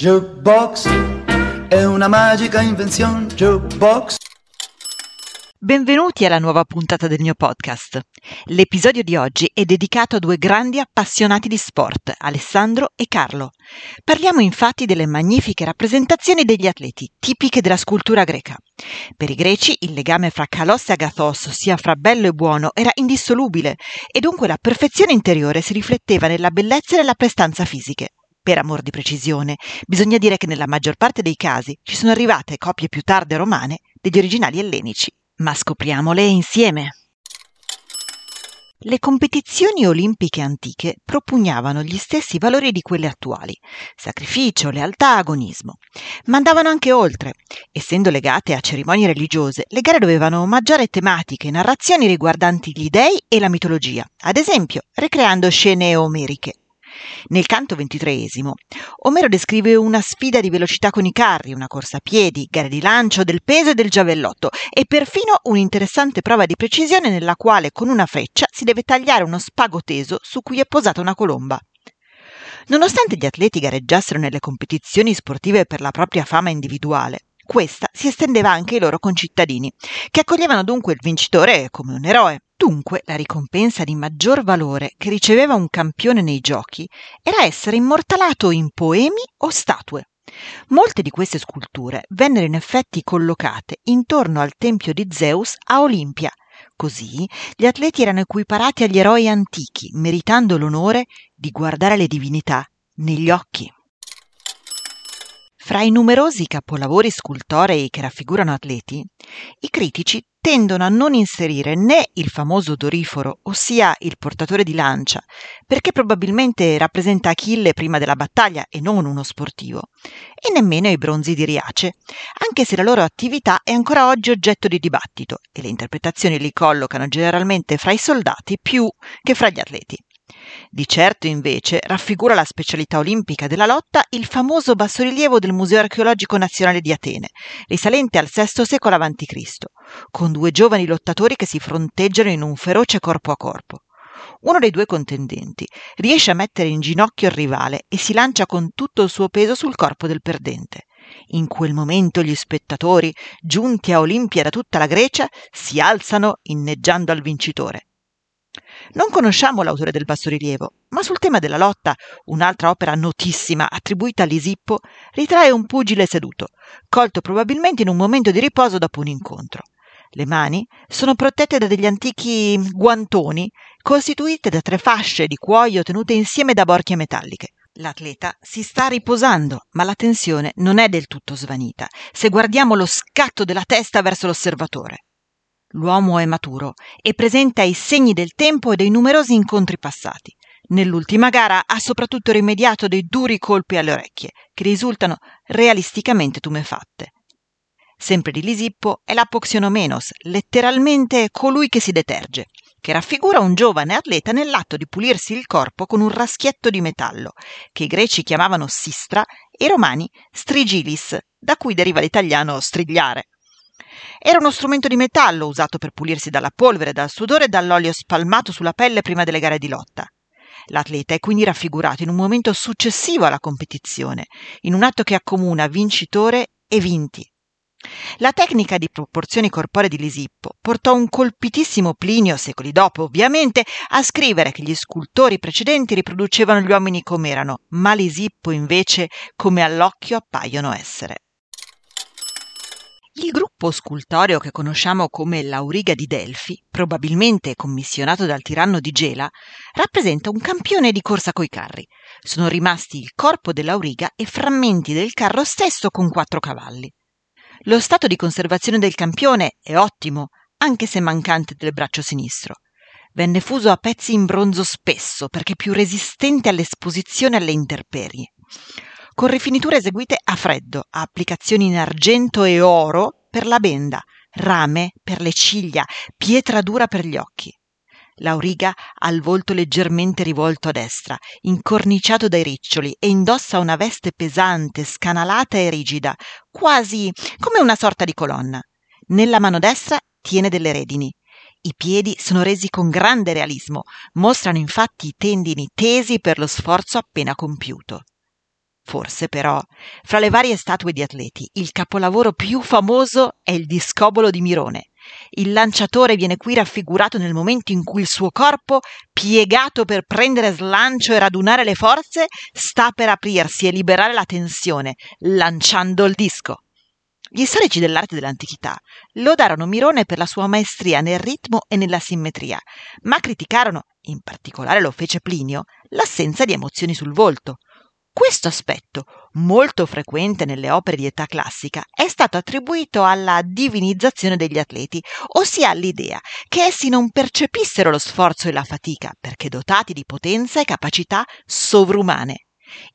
Jukebox è una magica invenzione. Jukebox. Benvenuti alla nuova puntata del mio podcast. L'episodio di oggi è dedicato a due grandi appassionati di sport, Alessandro e Carlo. Parliamo infatti delle magnifiche rappresentazioni degli atleti, tipiche della scultura greca. Per i greci il legame fra kalos e agathos, ossia fra bello e buono, era indissolubile e dunque la perfezione interiore si rifletteva nella bellezza e nella prestanza fisiche. Per amor di precisione, bisogna dire che nella maggior parte dei casi ci sono arrivate copie più tarde romane degli originali ellenici ma scopriamole insieme. Le competizioni olimpiche antiche propugnavano gli stessi valori di quelle attuali, sacrificio, lealtà, agonismo, ma andavano anche oltre. Essendo legate a cerimonie religiose, le gare dovevano omaggiare tematiche e narrazioni riguardanti gli dei e la mitologia, ad esempio ricreando scene omeriche. Nel canto ventitreesimo, Omero descrive una sfida di velocità con i carri, una corsa a piedi, gare di lancio, del peso e del giavellotto e perfino un'interessante prova di precisione nella quale con una freccia si deve tagliare uno spago teso su cui è posata una colomba. Nonostante gli atleti gareggiassero nelle competizioni sportive per la propria fama individuale, questa si estendeva anche ai loro concittadini, che accoglievano dunque il vincitore come un eroe. Dunque la ricompensa di maggior valore che riceveva un campione nei giochi era essere immortalato in poemi o statue. Molte di queste sculture vennero in effetti collocate intorno al tempio di Zeus a Olimpia. Così gli atleti erano equiparati agli eroi antichi, meritando l'onore di guardare le divinità negli occhi. Fra i numerosi capolavori scultorei che raffigurano atleti, i critici tendono a non inserire né il famoso doriforo, ossia il portatore di lancia, perché probabilmente rappresenta Achille prima della battaglia e non uno sportivo, e nemmeno i bronzi di Riace, anche se la loro attività è ancora oggi oggetto di dibattito e le interpretazioni li collocano generalmente fra i soldati più che fra gli atleti. Di certo, invece, raffigura la specialità olimpica della lotta il famoso bassorilievo del Museo archeologico nazionale di Atene, risalente al VI secolo a.C., con due giovani lottatori che si fronteggiano in un feroce corpo a corpo. Uno dei due contendenti riesce a mettere in ginocchio il rivale e si lancia con tutto il suo peso sul corpo del perdente. In quel momento gli spettatori, giunti a Olimpia da tutta la Grecia, si alzano inneggiando al vincitore. Non conosciamo l'autore del bassorilievo, ma sul tema della lotta, un'altra opera notissima attribuita a Lisippo ritrae un pugile seduto, colto probabilmente in un momento di riposo dopo un incontro. Le mani sono protette da degli antichi guantoni costituite da tre fasce di cuoio tenute insieme da borchie metalliche. L'atleta si sta riposando, ma la tensione non è del tutto svanita se guardiamo lo scatto della testa verso l'osservatore. L'uomo è maturo e presenta i segni del tempo e dei numerosi incontri passati. Nell'ultima gara ha soprattutto rimediato dei duri colpi alle orecchie, che risultano realisticamente tumefatte. Sempre di Lisippo è l'Apoxionomenos, letteralmente colui che si deterge, che raffigura un giovane atleta nell'atto di pulirsi il corpo con un raschietto di metallo, che i greci chiamavano sistra e i romani strigilis, da cui deriva l'italiano strigliare. Era uno strumento di metallo usato per pulirsi dalla polvere, dal sudore e dall'olio spalmato sulla pelle prima delle gare di lotta. L'atleta è quindi raffigurato in un momento successivo alla competizione, in un atto che accomuna vincitore e vinti. La tecnica di proporzioni corporee di Lisippo portò un colpitissimo Plinio, secoli dopo ovviamente, a scrivere che gli scultori precedenti riproducevano gli uomini come erano, ma Lisippo invece come all'occhio appaiono essere. Il gruppo scultoreo che conosciamo come l'Auriga di Delfi, probabilmente commissionato dal tiranno di Gela, rappresenta un campione di corsa coi carri. Sono rimasti il corpo dell'Auriga e frammenti del carro stesso con quattro cavalli. Lo stato di conservazione del campione è ottimo, anche se mancante del braccio sinistro. Venne fuso a pezzi in bronzo spesso perché più resistente all'esposizione alle intemperie con rifiniture eseguite a freddo, applicazioni in argento e oro per la benda, rame per le ciglia, pietra dura per gli occhi. L'auriga ha il volto leggermente rivolto a destra, incorniciato dai riccioli, e indossa una veste pesante, scanalata e rigida, quasi come una sorta di colonna. Nella mano destra tiene delle redini. I piedi sono resi con grande realismo, mostrano infatti i tendini tesi per lo sforzo appena compiuto. Forse però, fra le varie statue di atleti, il capolavoro più famoso è il discobolo di Mirone. Il lanciatore viene qui raffigurato nel momento in cui il suo corpo, piegato per prendere slancio e radunare le forze, sta per aprirsi e liberare la tensione, lanciando il disco. Gli storici dell'arte dell'antichità lodarono Mirone per la sua maestria nel ritmo e nella simmetria, ma criticarono, in particolare lo fece Plinio, l'assenza di emozioni sul volto. Questo aspetto, molto frequente nelle opere di età classica, è stato attribuito alla divinizzazione degli atleti, ossia all'idea che essi non percepissero lo sforzo e la fatica perché dotati di potenza e capacità sovrumane.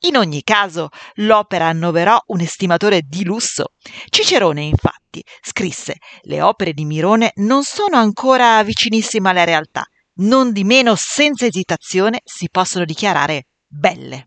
In ogni caso, l'opera annoverò un estimatore di lusso. Cicerone, infatti, scrisse: Le opere di Mirone non sono ancora vicinissime alla realtà, non di meno senza esitazione si possono dichiarare belle.